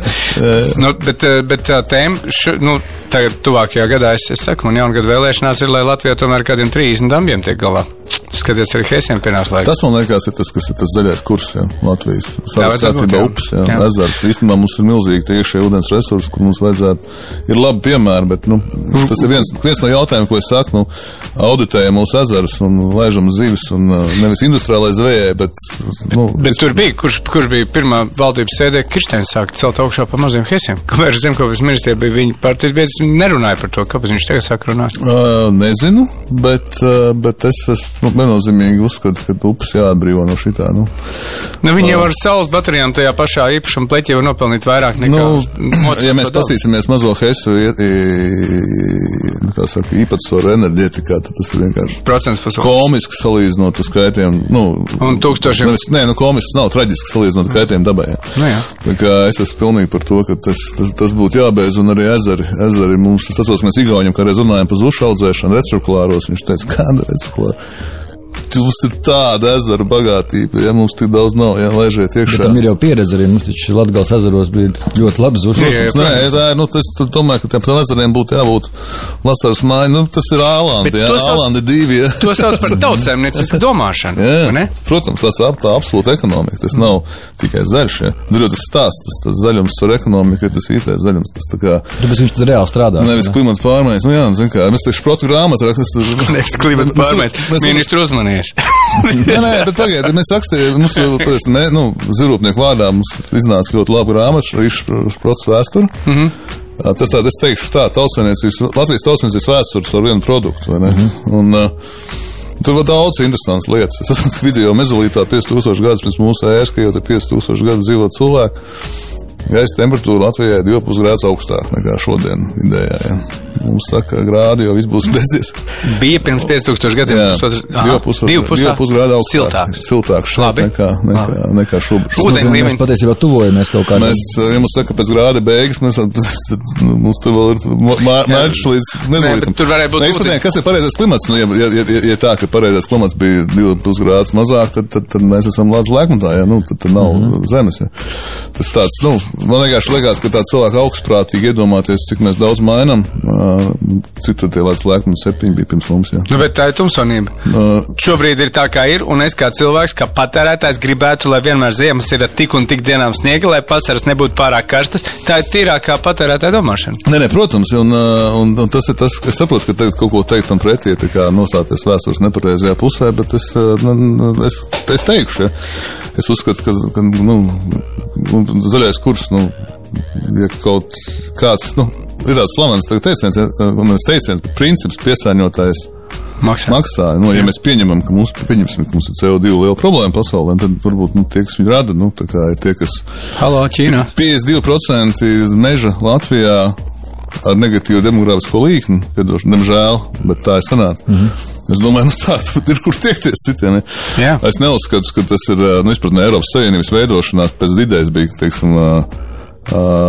nu, bet, eh, bet tā tēma, š, nu, tagad tuvākajā gadā es, es saku, man jaungada vēlēšanās ir, lai Latvijā tomēr kādiem 30 dambiem tiek galā. Skaties, arī Hēsiem pienāks laiks. Tas man liekas, ir tas, kas ir tas zaļais kurs, jā, Latvijas. jā. upes, jā, Jā. ezers. Īstenībā mums ir milzīgi tie iekšējie ūdens resursi, kur mums vajadzētu. Ir labi piemēri, bet, nu, tas ir viens, viens no jautājumiem, ko es saku, nu, auditējam mūsu ezerus un laižam zivis un uh, nevis industriālai zvejai, bet, nu, Bet tur bija, kurš, kurš bija pirmā valdības sēdē, Kirsteins sāka celt augšā pa maziem Hēsiem. Kamēr zemkopības ministrija bija viņa partijas biedrs, nerunāja par to, kāpēc viņš tagad sāk runāt. Uh, nezinu, bet, uh, bet es esmu nu, viennozīmīgi uzskatu, ka upes jāatbrīvo no šitā. Nu. Nu, viņi jau ar saules baterijām tajā pašā īpašuma pleķī var nopelnīt vairāk nekā. Nu, ja mēs paskatīsimies mazo hesu saka, īpatsvaru enerģētikā, tad tas ir vienkārši Procents pasaules. komisks salīdzinot uz skaitiem. Nu, Un tūkstošiem- Nevis, nē, nu komisks nav traģisks salīdzinot ar skaitiem dabai. jā. Nu, jā. Tā kā es esmu pilnīgi par to, ka tas, tas, tas būtu jābeidz, un arī ezeri, ezeri mums, es atceros, mēs Igauniem kādreiz runājām par zušu audzēšanu recirkulāros, viņš teica, kāda recikulāra? Mums ir tāda ezera bagātība, ja mums tik daudz nav, ja laižiet Bet iekšā. tam ir jau pieredze arī. Mums taču Latgals ezeros bija ļoti labi jā. Nē, tā ir, nu, tas, tu domāju, ka tiem ezeriem būtu jābūt vasaras māja, nu, tas ir Ālandi, Bet sauc- Ālandi divi, jā. To sauc par tautsēmniecisku domāšanu. Jā, ne? protams, tas ir tā absolūta ekonomika. Tas nav tikai zaļš. Ja. Tur tas stāsts, tas, tas zaļums ar ekonomiku ir tas īstais zaļums. Tas tā kā Tāpēc viņš tad reāli strādā. nevis klimata pārmaiņas. Nu, jā, zin kā, mēs taču šprotu grāmatu rakstām. Nevis klimata pārmaiņas. Ministru uzmanies. Nē, nē, bet pagaidiet, mēs rakstījām, mums jau, pēc, mē, nu, zirupnieku vārdā mums iznāca ļoti laba grāmata, Šprots vēsture. Mm -hmm. Tas tā, es teikšu tā, tautsēniecības, Latvijas tautsēniecības vēstures ar vienu produktu, vai ne? Mm -hmm. Un, uh, Tur var daudz interesantas lietas. Es esmu video mezolītā 5000 gadus pirms mūsu ēras, ka jau te 5000 gadu dzīvo cilvēki. Gaisa temperatūra Latvijā ir 2,5 grādus augstāka nekā šodien vidējā. Ja. mums saka, grādi, jo viss būs beidzies. Bija pirms 5000 gadiem. Jā, pusotras- aha, divi pus- divi pusā- divi pusgrādi augstāk. Siltāks. Siltāks šeit Labi. nekā, nekā, nekā šobrīd. Nozīmē, līmeņi. Mēs patiesībā tuvojamies kaut kādam. Mēs, ja mums saka, pēc grāda beigas, mēs mums tur vēl ir mērķis līdz nezinu. tur varētu būt ūdens. Kas ir pareizais klimats? Nu, ja, ja, ja, ja tā, ka pareizais klimats bija 2,5 grādus mazāk, tad, tad, tad mēs esam Latvijas laikmatā, ja, nu, tad, tad nav mm -hmm. zemes. Ja. Tas tāds, nu, man vienkārši liekas, ka tā cilvēka augstprātīgi iedomāties, cik mēs daudz mainam, ā, cik tur tie Latvijas laikmati septiņi bija pirms mums, ja. Nu, bet tā ir tumsonība. Uh, Šobrīd ir tā, kā ir, un es kā cilvēks, kā patērētājs, gribētu, lai vienmēr ziemas ir tik un tik dienām sniega, lai vasaras nebūtu pārāk karstas. Tā ir tīrākā patērētāja domāšana. Nē, nē, protams, un, un, un tas ir tas, es saprotu, ka tagad kaut ko teikt tam pretī, kā nostāties vēstures nepareizajā pusē, bet es, uh, nu, es, es teikšu, ja. es uzskatu, ka, ka nu, nu, zaļais kurs, nu, ja kaut kāds, nu, ir tāds slavens teiciens, un es teiciens, bet princips piesāņotājs Maksā. maksā. Nu, ja mēs pieņemam, ka mums, pieņemsim, ka mums ir CO2 liela problēma pasaulē, tad varbūt nu, tie, kas viņu rada, nu, ir tie, kas Halo, Ķīna. 52% meža Latvijā ar negatīvu demogrāfisko līkni, piedošanu, diemžēl, bet tā ir sanāca. Mm -hmm. Es domāju, nu tā tad ir kur tiekties citiem. Ne? Jā. Es neuzskatu, ka tas ir nu, izpratnē Eiropas Savienības veidošanās pēc idejas bija, teiksim, Uh,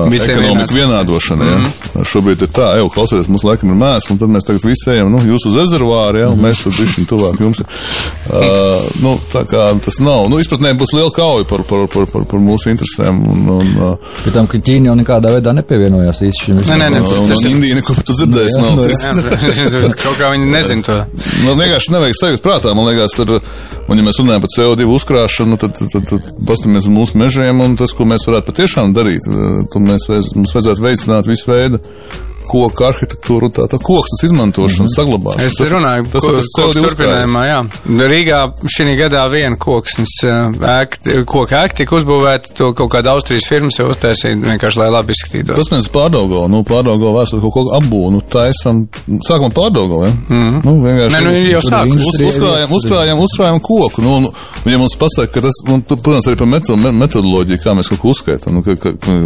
Visiem ekonomika vienāds. vienādošana. Mm -hmm. ja. Šobrīd ir tā, jau klausieties, mums laikam ir mēsls, un tad mēs tagad visi ejam, nu, jūs uz ezervāru, ja, un mēs tur bišķiņ tuvāk jums. Uh, nu, tā kā tas nav. Nu, izpratnē būs liela kauja par, par, par, par, par mūsu interesēm. Un, un, uh, Pēc tam, ka Ķīna jau nekādā veidā nepievienojās īsti šim visam. Nē, nē, nē, un, tas un ir- Indija neko tu dzirdējis Jā, nav. nu, Tas- Jā, Kaut kā viņi nezina to. Nu, vienkārši nevajag sajūt prātā, man liekas, ar, un ja mēs runājam par CO2 uzkrāšanu, tad, tad, tad, tad pastamies uz mūsu mežiem un tas, ko mēs varētu patiešām darīt, tad mēs, vajadz- mums vajadzētu veicināt visu veidu koku arhitektūru, tā tā koks tas izmantošanu, mm -hmm. saglabāšanu. Es tas, runāju, tas, ko, tas, koks CO2 turpinājumā, jā. Rīgā šī gadā viena koksnes ēka, koka ēka tika uzbūvēta, to kaut kāda Austrijas firma sev uztaisīja vienkārši, lai labi izskatītos. Tas mēs pārdaugo, nu, pārdaugo vēsturi kaut ko apbūvu, nu, tā esam, sākam pārdaugo, ja? Mm -hmm. Nu, vienkārši. Nē, nu, jau sāk. Uz, uzkrājam, uzkrājam, uzkrājam koku. Nu, un, un, ja mums pasaka, ka tas, un, tu, protams, arī par meto- me- metodoloģiju, kā mēs kaut ko uzskaitām. Nu, ka, ka, ka,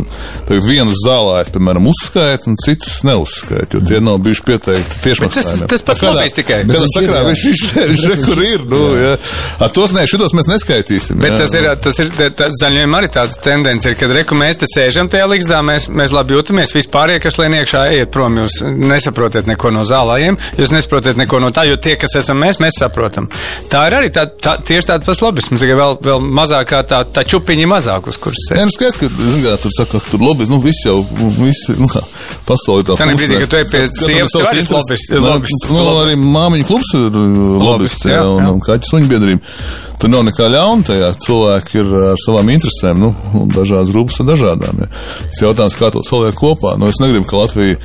tagad vienus zālājus, piemēram, uzskaita, un citus neuzskaita, jo tie nav bijuši pieteikti Bet tas- tas pats lobijs tikai. Kādā sakrā jā. viņš, viņš, viņš re, kur ir, nu, ja. A, tos nē, šitos mēs neskaitīsim. Bet jā. tas ir, tas ir zaļojuma arī tāds tendence, ir, kad reku mēs te sēžam tajā līgzdā, mēs, mēs labi jūtamies, vispārējie, kas lien iekšā, ejiet prom, jūs nesaprotiet neko no zālājiem, jūs nesaprotiet neko no tā, jo tie, kas esam mēs, mēs saprotam. Tā ir arī tā, tā tieši tāda pats lobisms, tikai vēl, vēl mazākā tā, tā čupiņa mazāk, uz kuras Nē, sēž. nu skaidrs, ka, zin kā, tur saka, ka tur lobby, nu, viss jau, visi, nu, kā, pasauli tā Tā nebrīdī, kad tu ej pie sievas, arī esi lobbyists, lobbyists, nu, lobbyists. arī māmiņu klubs ir uh, lobbyists, jā, jā, un, un kaķu suņu biedrība. Tur nav nekā ļauna tajā, cilvēki ir ar savām interesēm, nu, dažādas grupas ar dažādām, jā. Tas jautājums, kā to saliek kopā, nu, es negribu, ka Latvija,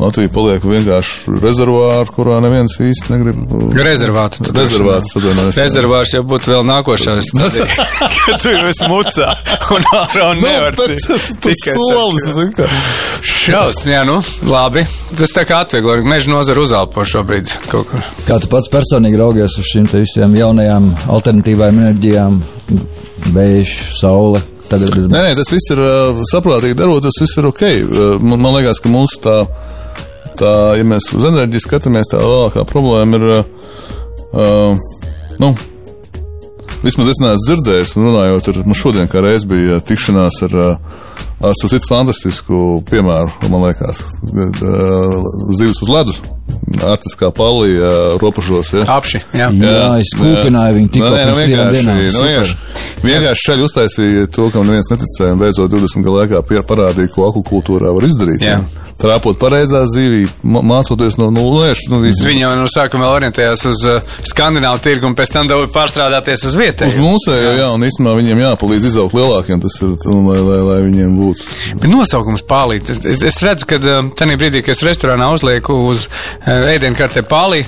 Latvija paliek vienkārši rezervāru, kurā neviens īsti negrib. uh, Rezervātu. tad Rezervāts, atvainojos. jā. Rezervārs jau būtu vēl nākošais. Kad tu jau esi mucā un ārā un Nu, nevar ciet. tas, Tikai solis. Šaus, jā, nu, labi. Tas tā kā atvieglo, meža nozara uzelpo šobrīd kaut kur. Kā tu pats personīgi raugies uz šīm te visiem jaunajām alternatīvām enerģijām, vējš, saule? Tagad bez Nē, nē, tas viss ir uh, saprātīgi darot, tas viss ir ok. Uh, man, man liekas, ka mūsu tā, tā, ja mēs uz enerģiju skatāmies, tā lielākā problēma ir, uh, uh, nu, vismaz es neesmu dzirdējis, un runājot ar, nu, šodien kā reiz bija tikšanās ar, uh, ar citu fantastisku piemēru, man liekas, uh, zivs uz ledus, artiskā palija, ropažos, ja. Apši, jā. Jā, es kūpināju viņu tikko Nu, nē, nu, vienkārši, nu, vienkārši, vienkārši šaļi uztaisīja to, kam neviens neticēja, un beidzot 20 gadu laikā parādīja, ko akvakultūrā var izdarīt. Jā. ja. Trāpot pareizā zivī, mā- mācoties no nulles, nu, visu. Viņi jau no sākuma orientējās uz uh, skandināvu tirgu un pēc tam dabūja pārstrādāties uz Uz vietēju. mūsējo, jā, un īstenībā viņiem jāpalīdz izaugt lielākiem, tas ir, un, lai, lai, lai viņiem būtu. Bet nosaukums pālīt. Es, es redzu, ka uh, tajā brīdī, kad es restorānā uzlieku uz uh, ēdienkartē pālī,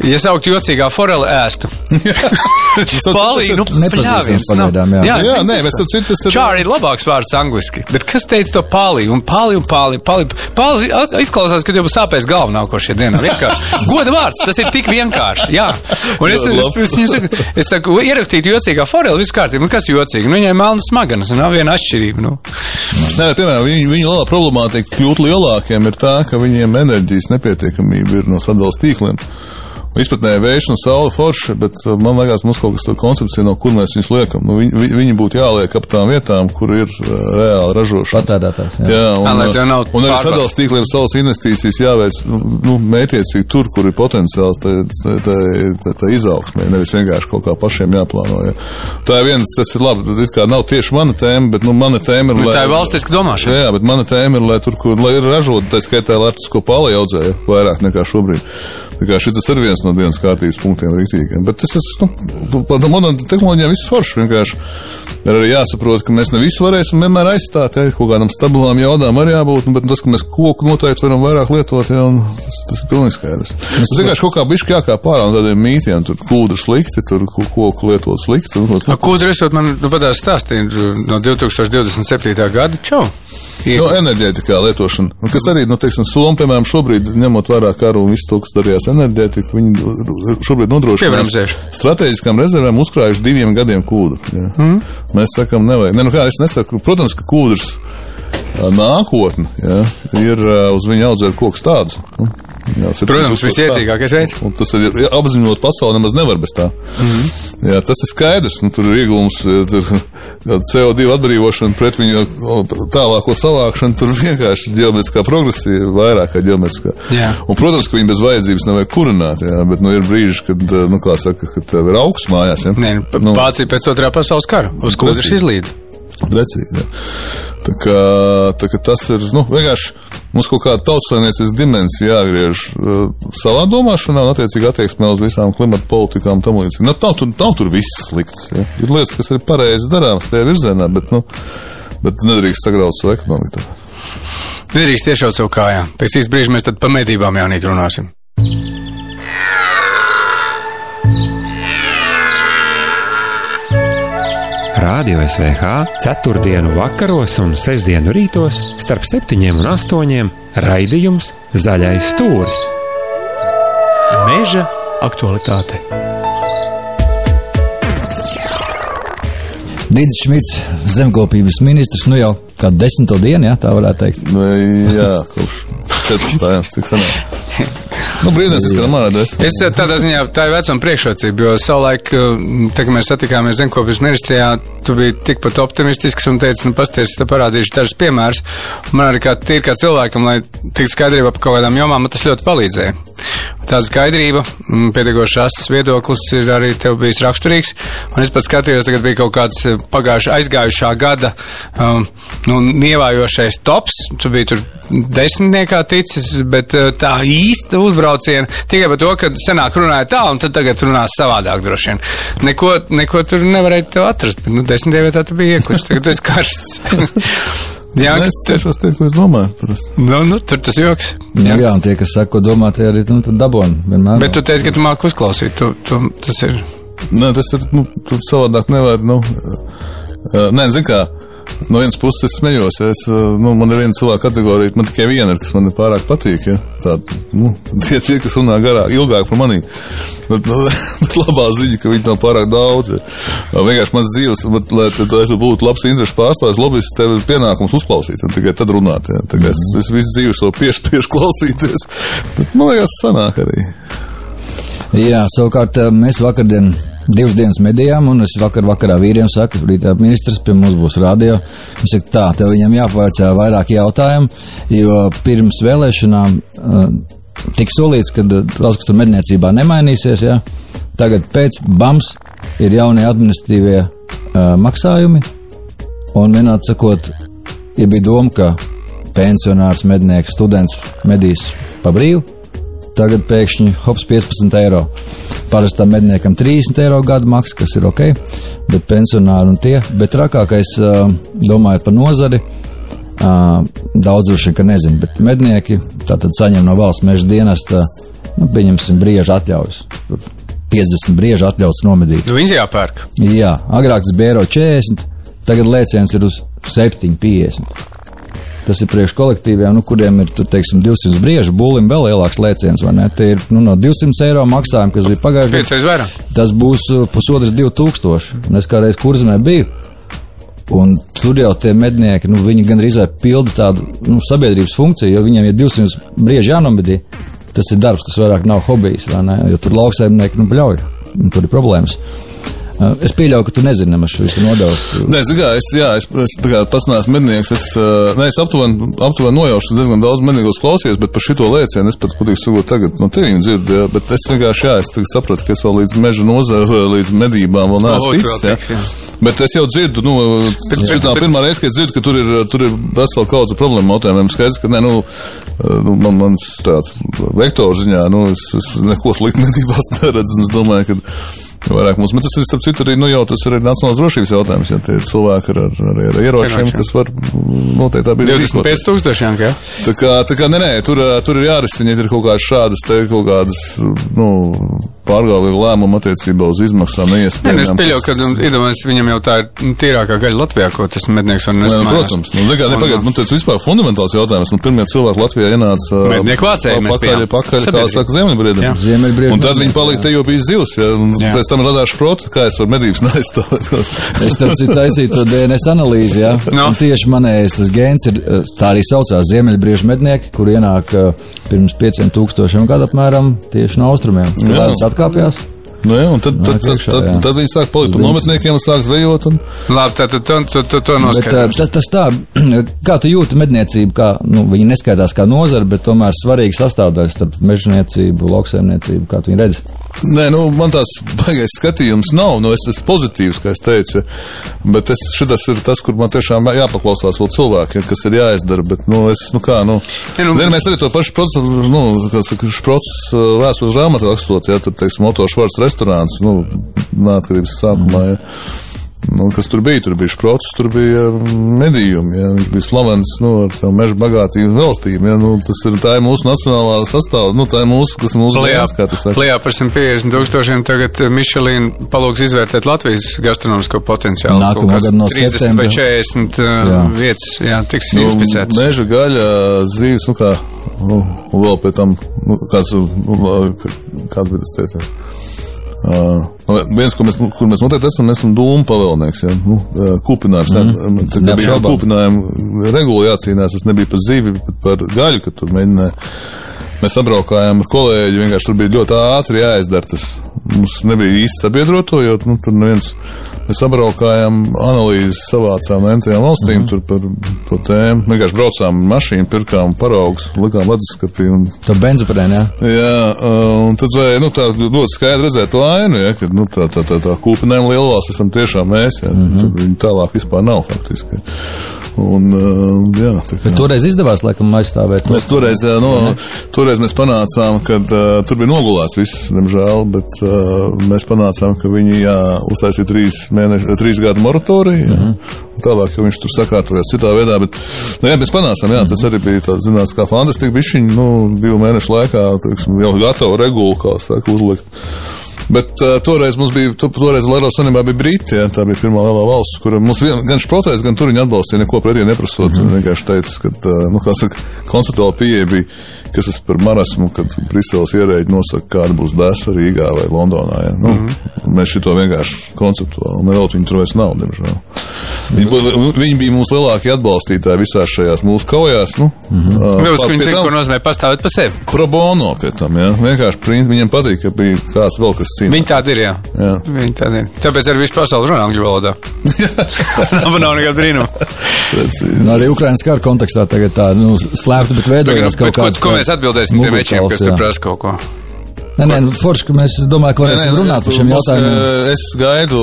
Ja saukt jocīgā forele ēstu. Palī, nu, Nepazīstams pļāviens, nav. pagaidām, jā. Jā, nē, bet citu tas ir- Čāri ir labāks vārds angliski. Bet kas teica to pālī? Un pālī un pālī. Pālī, pālī izklausās, ka tev sāpēs galva nākošajā dienā. Vienkārši. Goda vārds, tas ir tik vienkārši. Jā. Un es, Jā, es, es, es, saku, es saku, ierakstīt jocīgā forele, viss kārtībā. Nu, kas jocīgi? Nu, viņai melnas smagenes, un nav viena atšķirība. Nu. Nē, piemēram, viņu, viņu lielā problemātika kļūt lielākiem ir tā, ka viņiem enerģijas nepietiekamība ir no sadales tīkliem. Izpratnē vējš un saule forša, bet uh, man liekas, mums kaut kas tur koncepcija, no kur mēs viņus liekam. Nu, viņi, vi- viņi būtu jāliek ap tām vietām, kur ir uh, reāli ražošana. Patērētājs, jā. Jā, un, Ā, lai tev nav un arī sadales tīkliem savas investīcijas jāveic nu, nu, mētiecīgi tur, kur ir potenciāls tā, tā, tā, tā, tā izaugsmē, nevis vienkārši kaut kā pašiem jāplāno. Ja. Tā ir viens, tas ir labi, tas kā nav tieši mana tēma, bet nu, mana tēma ir. Nu, tā ir valstiska domāšana. Jā, bet mana tēma ir, lai tur, kur lai ir ražota, tā skaitā latvisko pāli audzēja vairāk nekā šobrīd. Šis ir viens no dienas kārtības punktiem rītīgiem. Bet tas ir, nu, par modernām tehnoloģijām viss forši vienkārši. Ir arī jāsaprot, ka mēs ne visu varēsim vienmēr aizstāt, ja kaut kādām stabilām jaudām arī jābūt, nu, bet tas, ka mēs koku noteikti varam vairāk lietot, ja, un tas, tas ir pilnīgi skaidrs. Tas vienkārši kaut kā bišķi jākā pārā no tādiem mītiem, tur kūdra slikti, tur ko- koku lietot slikti. Un, Nu, tur esot man nu, patās stāstīja no 2027. gada? Čau! No enerģētikā lietošana, nu, kas arī, nu, teiksim, Somija, piemēram, šobrīd, ņemot vērā karu un visu to, kas darījās enerģētiku, viņi šobrīd nodrošina strateģiskām rezervēm uzkrājuši diviem gadiem kūdu. Ja. Mm. Mēs sakam, nevajag. Ne, nu kā es nesaku, protams, ka kūdrs nākotne ja, ir uz viņa audzēt kokus tādus. Nu, jā, 7000 Protams, visiedzīgākais veids. Un tas ir ja, apzinot pasauli, nemaz nevar bez tā. Mm. -hmm. Jā, tas ir skaidrs. Nu, tur ir iegūms, eh, tur CO2 atbrīvošana pret viņu tālāko savākšanu. Tur vienkārši ģeometriskā progresija ir vairāk kā ģeometriskā. Jā. Un, protams, ka viņi bez vajadzības nevajag kurināt, jā, bet nu, ir brīži, kad, eh, nu, kā saka, kad tev ir augsts mājās. Ja? Nē, nu, nu, Vācija pēc otrā pasaules kara uz kūdras izlīda. Precīzi. Tā kā, tā kā tas ir nu, vienkārši mums kaut kāda tautsvainiecības dimensija jāgriež uh, savā domāšanā un attiecīgi attieksmē uz visām klimata politikām un tam līdzīgi. Nu, nav, tur, nav tur viss slikts. Ja? Ir lietas, kas ir pareizi darāmas tajā virzienā, bet, nu, bet nedrīkst sagraut savu ekonomiku. Nedrīkst tiešot savu kājām. Pēc īsta brīža mēs tad par medībām jaunīt runāsim. Radio SVH ceturtdienu vakaros un sestdienu rītos starp septiņiem un astoņiem raidījums Zaļais stūris. Meža aktualitāte. Dīdis Šmits, zemkopības ministrs, nu jau kā desmito dienu, jā, tā varētu teikt. Nu, jā, kopš 14. jā, cik sanāk. Nu, brīnās, ka man ir desmit. Es eh, tādā ziņā tā ir vecuma priekšrocība, jo savulaik, eh, tā, kad mēs satikāmies zemkopības ministrijā, tu biji tikpat optimistisks un teici, nu, pasties, te parādīšu dažus piemērus. Man arī kā tīri kā cilvēkam, lai tiktu skaidrībā par kaut kādām jomām, man tas ļoti palīdzēja. Tāda skaidrība, mm, pietiekoši asas viedoklis ir arī tev bijis raksturīgs. Un es pat skatījos, tagad bija kaut kāds eh, pagājušā aizgājušā gada um, nu, nievājošais tops. Tu biji tur desmitniekā ticis, bet eh, tā īsta uzbrauciena tikai par to, ka senāk runāja tā, un tad tagad runās savādāk droši vien. Neko, neko tur nevarēja atrast, nu, desmitajā vietā tu biji iekļuvis, tagad tu esi karsts. Jā, Es kas tur, tiešām teicu, ko es domāju. parasti. nu, nu, tur tas joks. Jā, Nu jā un tie, kas saka, ko domā, tie arī nu, dabūna. Vienmēr. Bet tu teici, ka tu māki uzklausīt. Tu, tu, tas ir. Nē, tas ir, nu, tur savādāk nevar, nu, nē, zin kā, no vienas puses es smējos, ja es, uh, nu, man ir viena cilvēka kategorija, man tikai viena ir, kas man pārāk patīk, ja, tā, nu, tie, tie, kas runā garāk, ilgāk par manī, bet, nu, bet labā ziņa, ka viņi nav pārāk daudz, ja. Vienkārši mans dzīves, bet, lai, tu būtu labs interešu pārstāvis, lobbyists, tev ir pienākums uzklausīt, un tikai tad runāt, ja, kā es, es visu dzīvi to piešu, piešu klausīties, bet, man liekas, sanāk arī. Jā, savukārt eh, mēs vakardien divas dienas medījām, un es vakar vakarā vīriem saku, rītā ministrs pie mums būs radio. Viņš saka, tā, tev viņam jāpavaicā vairāk jautājumu, jo pirms vēlēšanām uh, tika solīts, ka uh, daudz kas tur medniecībā nemainīsies, jā. Tagad pēc BAMS ir jaunie administratīvie uh, maksājumi, un vienot sakot, ja bija doma, ka pensionārs, mednieks, students medīs pa brīvu, Tagad pēkšņi hops 15 eiro. Parastam medniekam 30 eiro gada maksa, kas ir ok, bet pensionāri un tie. Bet trakākais, domājot par nozari, daudz droši vien, nezinu, bet mednieki tātad saņem no valsts meža dienesta nu, pieņemsim, brieža atļaujas. Tur 50 brieža atļauts nomedīt. Nu, viņas jāpērk. Jā, agrāk tas bija eiro 40, tagad lēciens ir uz 7,50. Tas ir priekš kolektīviem, nu, kuriem ir tur, teiksim, 200 briežu, būlim vēl lielāks lēciens? Tie ir nu, no 200 eiro maksājumi, kas bija pagājušajā vairāk. Tas būs uh, pusotras 2000. Un es kādreiz kurzemē biju. Un tur jau tie mednieki, nu, viņi gandrīz vai pilda tādu nu, sabiedrības funkciju, jo viņiem ir 200 brieži jānomedī. Tas ir darbs, tas vairāk nav hobijs, vai ne? Jo tur lauksaimnieki nu, bļauj, un tur ir problēmas. Uh, Es pieļauju, ka tu nezini nemaz šīs nodevas. Nē, zini, kā, es, jā, es, es kā pats neesmu mednieks. Es, uh, ne, es aptuveni, aptuveni nojaušu, diezgan daudz medniekos klausījos, bet par šito lēcienu es pat patīšu sakot tagad no tevīm dzirdu. Jā, bet es vienkārši, jā, es sapratu, ka es vēl līdz meža nozara, līdz medībām vēl neesmu ticis. jā. tiks, jā. Bet es jau dzirdu, nu, šī tā pirmā reize, kad es dzirdu, ka tur ir, tur ir vesela kaudze problēma jautājumiem. Skaidrs, ka, nē, nu, nu man, mans tāds vektors ziņā, nu, es, es neko sliktu medībās neredzu, es domāju, ka vairāk mums, bet tas ir, starp citu, arī, nu, jau tas ir nacionālās drošības jautājums, ja tie ir cilvēki ar, ar, ar, ar ieročiem, kas var noteikti tā bija 25 tūkstoši, jā. Tā kā, tā kā nē, nē, tur, tur ir jārisina, ja ir kaut kādas šādas, te kaut kādas, nu, pārgāvīgi lēmumi attiecībā uz izmaksām Nē, nu, es pieļauju, ka, nu, iedomājieties, viņam jau tā ir nu, tīrākā gaļa Latvijā, ko tas mednieks var nest Jā, nu, protams, nu, zini kā, ne, Un, pagaid, nu, tas vispār fundamentāls jautājums. Nu, pirmie cilvēki Latvijā ienāca Mednieku vācēji pakaļ, pakaļ, kā saka, ziemeļbriedam. Jā. Ziemeļbriežu Un tad viņi palika te jau bija zivs, ja, un Jā. pēc tam radās šproti, kā es varu medības neaizstāvēt. Es tam citu taisīju to DNS analīzi, jā. No. Un tieši manējais tas gēns ir, eh, tā arī saucās Ziemeļbriežu mednieki, kur ienāk eh, pirms 5000 gadu apmēram tieši no austrumiem. Jā. Ledus atkāpjas. Nu, jā, un tad, tad, tad, iekšā, tad, jā. tad viņi sāk palikt par nometniekiem un sāk zvejot. Un, Labi, tad to, to, to, to Bet eh, noskaidros. tas, tas tā, kā tu jūti medniecību, kā, nu, viņi neskaitās kā nozara, bet tomēr svarīga sastāvdaļa starp mežniecību, lauksaimniecību, kā tu viņu redzi. Nē, nu, man tāds baigais skatījums nav. Nu, es esmu pozitīvs, kā es teicu. Bet es, šitas ir tas, kur man tiešām jāpaklausās vēl cilvēkiem, kas ir jāizdara. Bet, nu, es, nu, kā, nu, Ja, nu- zini, mēs arī to pašu procesu, nu, kā saka, šprots vēstures grāmatā rakstot, ja tur, teiksim, Oto Švarts restorāns, nu, neatkarības sākumā, ja. Nu, kas tur bija? Tur bija šprots, tur bija medījumi. Ja? Viņš bija slavens nu, ar tādu meža bagātību un veltību. Ja? Nu, tas ir, tā ir mūsu nacionālā sastāvdaļa, nu, tā ir mūsu, kas ir mūsu Plējā, saki. plējā par 150 tūkstošiem tagad eh, Mišelīna palūgs izvērtēt Latvijas gastronomisko potenciālu. Nākamā gada no 30 septembra. vai 40 Jā. jā. vietas, jā, tiks nu, inspicētas. Meža gaļa, zīves, nu kā, nu, vēl pēc tam, nu, kāds, nu, kāds bija tas teiciens? Uh, viens, ko mēs, kur mēs noteikti esam, esam dūmu pavēlnieks, ja, nu, uh, kūpinājums. Mm. Tad bija Neapšaubām. kūpinājumu regula jācīnās, tas nebija par zivi, bet par gaļu, kad tur mēģināja. Mēs apbraukājām ar kolēģi, vienkārši tur bija ļoti ātri jāizdara tas. Mums nebija īsti sabiedroto, jo nu, tur neviens. Mēs apbraukājām analīzes, savācām no NTM valstīm mm -hmm. par to tēmu. Vienkārši braucām ar mašīnu, pirkām paraugus, likām leduskapī. Un, To benzoprēnu, jā. jā, uh, un tad vai, nu, tā ļoti skaidri redzēt lainu, ja, ka nu, tā, tā, tā, tā kūpinājuma lielvalsts esam tiešām mēs. Ja, mm -hmm. Tālāk vispār nav faktiski. Un, uh, jā, kā- toreiz izdevās, laikam, aizstāvēt. to. Mēs toreiz, jā, no, toreiz mēs panācām, ka uh, tur bija nogulēts viss, diemžēl, bet uh, mēs panācām, ka viņi jā, uztaisīja trīs, mēneši, trīs gadu moratoriju. Mm -hmm. Tālāk, ka viņš tur sakārtojās citā veidā, bet nu, jā, mēs panācām, jā, tas arī bija tāds, zinās, kā fantastika, bija viņa, nu, divu mēnešu laikā, teiksim, jau gatava regula, kā saka, uzlikt. Bet uh, toreiz mums bija, to, toreiz Eiropas Savienībā bija Briti, jā, tā bija pirmā lielā valsts, kur mums vien, gan šprotēs, gan tur viņi atbalstīja, neko pretī neprasot. Mm -hmm. Vienkārši teica, ka, uh, nu, kā saka, konceptuāla pieeja bija, kas tas par marasmu, kad Briseles ierēģi nosaka, kāda būs dēsa Rīgā vai Londonā. Jā. Nu, mm -hmm. Mēs šito vienkārši konceptuāli, un vēl viņi tur vairs nav, diemžēl. Viņi, bu- viņi bija mūsu lielākie atbalstītāji visās šajās mūsu kaujās. Nu, mm -hmm. Vēl es viņu zinu, ko nozīmē pastāvēt par sevi. Pro bono pie tam, jā. Vienkārši princi, viņiem patīk, ka bija kāds vēl, kas cīnās. Viņi tādi ir, jā. Jā. Viņi tādi ir. Tāpēc arī visu pasauli runā angļu valodā. nav, nav nekāda brīnuma. Nu, arī Ukraiņas kara kontekstā tagad tā, nu, slēpta, bet veidojās kaut ko, kāds. ko mēs atbildēsim tiem večiem, kas tur prasa kaut ko? Nē, nē, nu, forši, ka mēs, es domāju, ka varēsim runāt par šiem jautājumiem. eh, Es gaidu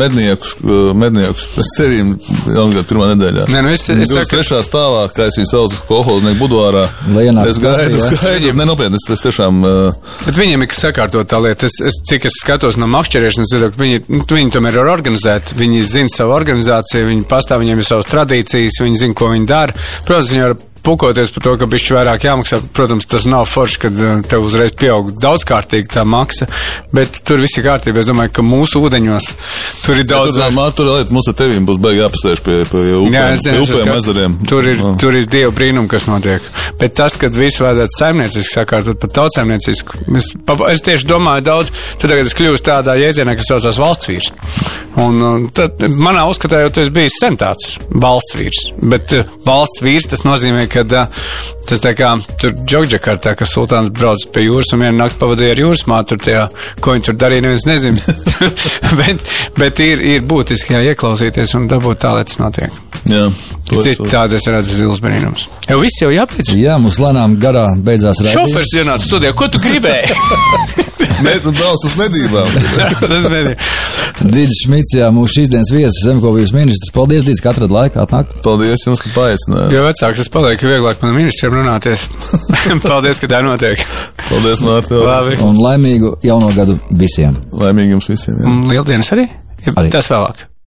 medniekus, eh, medniekus pēc sevīm jaungad pirmā nedēļā. Nē, nu es- es saku- trešā stāvā, kā es viņu saucu, kolhoznieku budvārā. Lai ienāktu Es gaidu, jā. gaidu, ne nopietni, es, es tiešām, eh, Bet viņiem ir sakārtot tā lieta. Es, es, cik es skatos no makšķerēšanas viņi, nu, viņi tomēr ir organizēti. Viņi zina savu organizāciju, viņi pastāv, viņiem ir savas tradīcijas, viņi zina, ko viņi dara. Protams, viņi var pukoties par to, ka bišķi vairāk jāmaksā. Protams, tas nav forši, kad uh, tev uzreiz pieaug daudzkārtīgi tā maksa, bet tur viss ir kārtībā. Es domāju, ka mūsu ūdeņos tur ir daudz. Tur, mā, tur lieta, mums ar tevīm būs beigā jāpasēž pie, pie upēm, Jā, es pie zinu, upēm ezeriem. Tur ir, tur ir dievu brīnumi, kas notiek. Bet tas, kad visu vajadzētu saimnieciski sakārtot pat tautsēmnieciski, es, es tieši domāju daudz, tad tagad es kļūstu tādā jēdzienā, kas saucās valsts vīrs. Un uh, tad manā uzskatā jau tu esi bijis sen tāds valsts vīrs. Bet uh, valsts vīrs tas nozīmē, ka uh, tas tā kā tur Džokģakartā, ka sultāns brauc pie jūras un vienu nakti pavadīja ar jūras mātu, tur tajā, ko viņi tur darīja, neviens nezina. bet, bet ir, ir būtiski jā, ieklausīties un dabūt tā, lai tas notiek. Jā, to es- redzu zils brīnums. Jau viss jau jāpiec. Jā, mums lēnām garā beidzās raidījums. Šofers ienāca studijā. Ko tu gribēji? Nē, tu brauc uz medībām. Tas nebija. Dīdis Šmits, jā, mūsu šīs dienas viesis, zemkopības ministrs. Paldies, Dīdis, ka atrad laiku atnāk. Paldies jums, ka paaicinājāt. Jo vecāks es palieku, jo vieglāk man ministriem runāties. Paldies, ka tā notiek. Paldies, Mārtiņ. Labi. Un laimīgu jauno gadu visiem! Laimīgi jums visiem. Jā. Un Lieldienas arī? Ja Arī. Tas vēlāk.